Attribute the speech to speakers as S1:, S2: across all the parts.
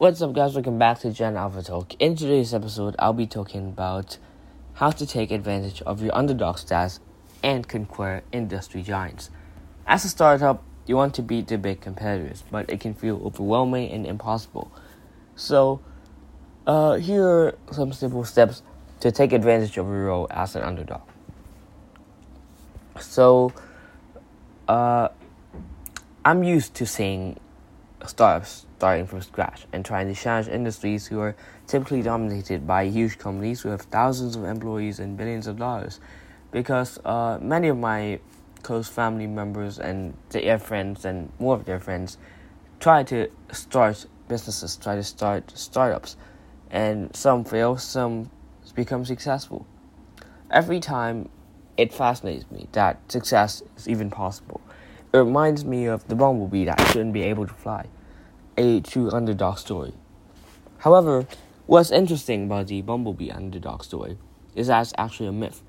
S1: What's up, guys? Welcome back to Gen Alpha Talk. In today's episode, I'll be talking about how to take advantage of your underdog status and conquer industry giants. As a startup, you want to beat the big competitors, but it can feel overwhelming and impossible. So, uh, here are some simple steps to take advantage of your role as an underdog. So, uh, I'm used to seeing startups starting from scratch and trying to challenge industries who are typically dominated by huge companies who have thousands of employees and billions of dollars. Because uh, many of my close family members and their friends and more of their friends try to start businesses, try to start startups, and some fail, some become successful. Every time it fascinates me that success is even possible. It reminds me of the bumblebee that shouldn't be able to fly a true underdog story. However, what's interesting about the bumblebee underdog story is that it's actually a myth.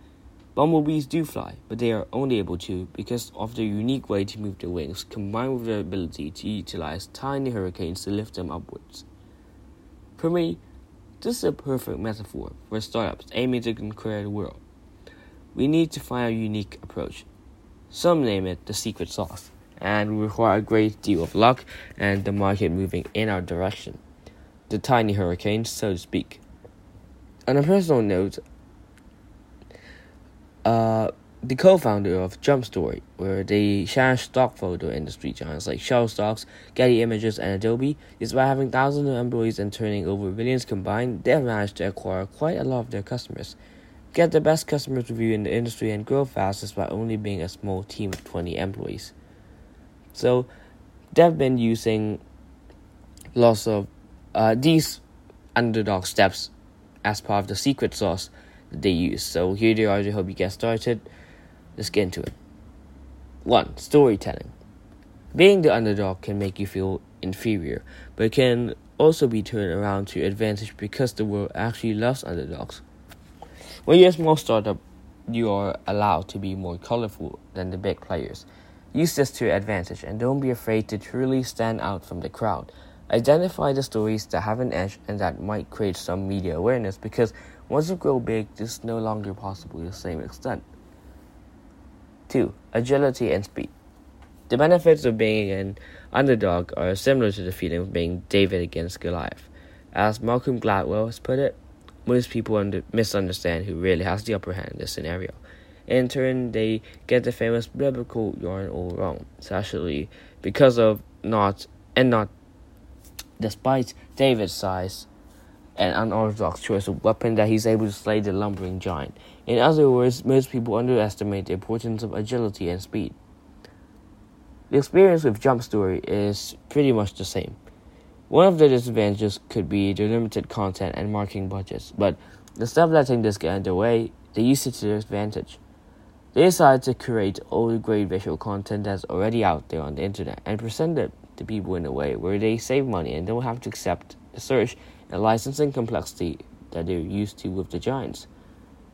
S1: Bumblebees do fly, but they are only able to because of their unique way to move their wings combined with their ability to utilize tiny hurricanes to lift them upwards. For me, this is a perfect metaphor for startups aiming to conquer the world. We need to find a unique approach. Some name it the secret sauce and we require a great deal of luck and the market moving in our direction. The tiny hurricane, so to speak. On a personal note, uh, the co-founder of Jumpstory, where they share stock photo industry giants like Shutterstock, Getty Images, and Adobe, despite having thousands of employees and turning over billions combined, they've managed to acquire quite a lot of their customers, get the best customers review in the industry, and grow fast despite only being a small team of 20 employees. So they've been using lots of uh, these underdog steps as part of the secret sauce that they use. So here they are. I hope you get started. Let's get into it. One, storytelling. Being the underdog can make you feel inferior, but it can also be turned around to advantage because the world actually loves underdogs. When you're a small startup, you are allowed to be more colorful than the big players. Use this to your advantage and don't be afraid to truly stand out from the crowd. Identify the stories that have an edge and that might create some media awareness because once you grow big, this is no longer possible to the same extent. 2. Agility and speed. The benefits of being an underdog are similar to the feeling of being David against Goliath. As Malcolm Gladwell has put it, most people under- misunderstand who really has the upper hand in this scenario. In turn, they get the famous biblical yarn all wrong, especially because of not and not despite David's size and unorthodox choice of weapon that he's able to slay the lumbering giant. In other words, most people underestimate the importance of agility and speed. The experience with Jumpstory is pretty much the same. One of the disadvantages could be the limited content and marketing budgets, but instead of letting this get in their way, they use it to their advantage. They decided to create all the great visual content that's already out there on the internet and present it to people in a way where they save money and don't have to accept the search and licensing complexity that they're used to with the giants.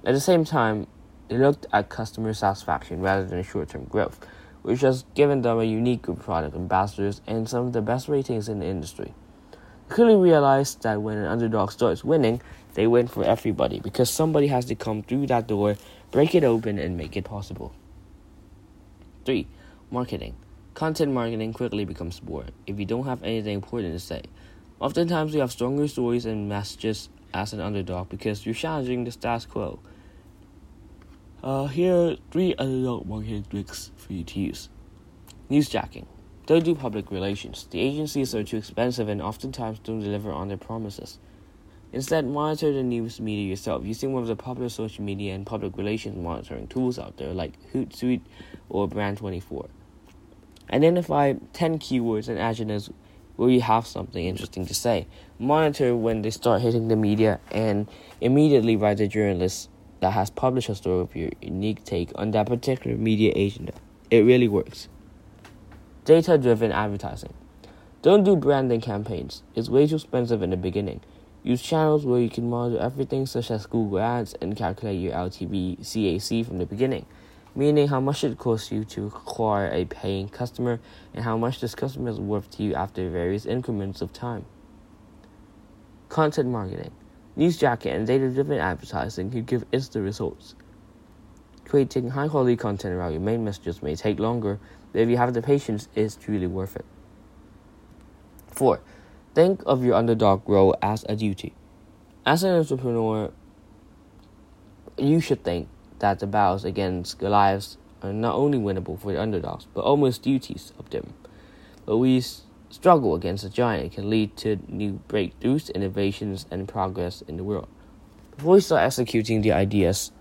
S1: At the same time, they looked at customer satisfaction rather than short term growth, which has given them a unique group of product ambassadors and some of the best ratings in the industry. They clearly realized that when an underdog starts winning, they win for everybody because somebody has to come through that door Break it open and make it possible. 3. Marketing. Content marketing quickly becomes boring if you don't have anything important to say. Oftentimes, you have stronger stories and messages as an underdog because you're challenging the status quo. Uh, here are three underdog marketing tricks for you to use. Newsjacking. Don't do public relations. The agencies are too expensive and oftentimes don't deliver on their promises. Instead, monitor the news media yourself using one of the popular social media and public relations monitoring tools out there like Hootsuite or Brand24. Identify 10 keywords and agendas where you have something interesting to say. Monitor when they start hitting the media and immediately write the journalist that has published a story with your unique take on that particular media agenda. It really works. Data driven advertising. Don't do branding campaigns, it's way too expensive in the beginning. Use channels where you can monitor everything such as Google Ads and calculate your LTV CAC from the beginning, meaning how much it costs you to acquire a paying customer and how much this customer is worth to you after various increments of time. content marketing. Newsjacking and data driven advertising can give instant results. Creating high quality content around your main messages may take longer, but if you have the patience, it's truly worth it. 4. Think of your underdog role as a duty. As an entrepreneur, you should think that the battles against Goliaths are not only winnable for the underdogs, but almost duties of them. But we struggle against a giant can lead to new breakthroughs, innovations, and progress in the world. Before you start executing the ideas,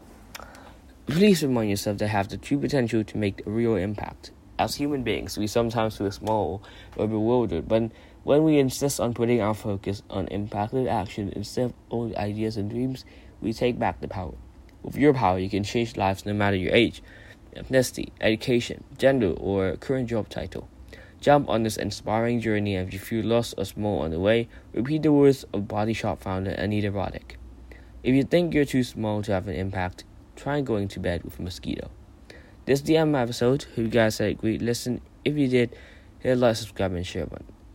S1: please remind yourself that have the true potential to make a real impact. As human beings, we sometimes feel small or bewildered, but when we insist on putting our focus on impacted action instead of only ideas and dreams, we take back the power. With your power, you can change lives no matter your age, ethnicity, education, gender, or current job title. Jump on this inspiring journey and if you feel lost or small on the way, repeat the words of Body Shop founder Anita Roddick. If you think you're too small to have an impact, try going to bed with a mosquito. This my episode. Hope you guys had a great listen. If you did, hit like, subscribe, and share button.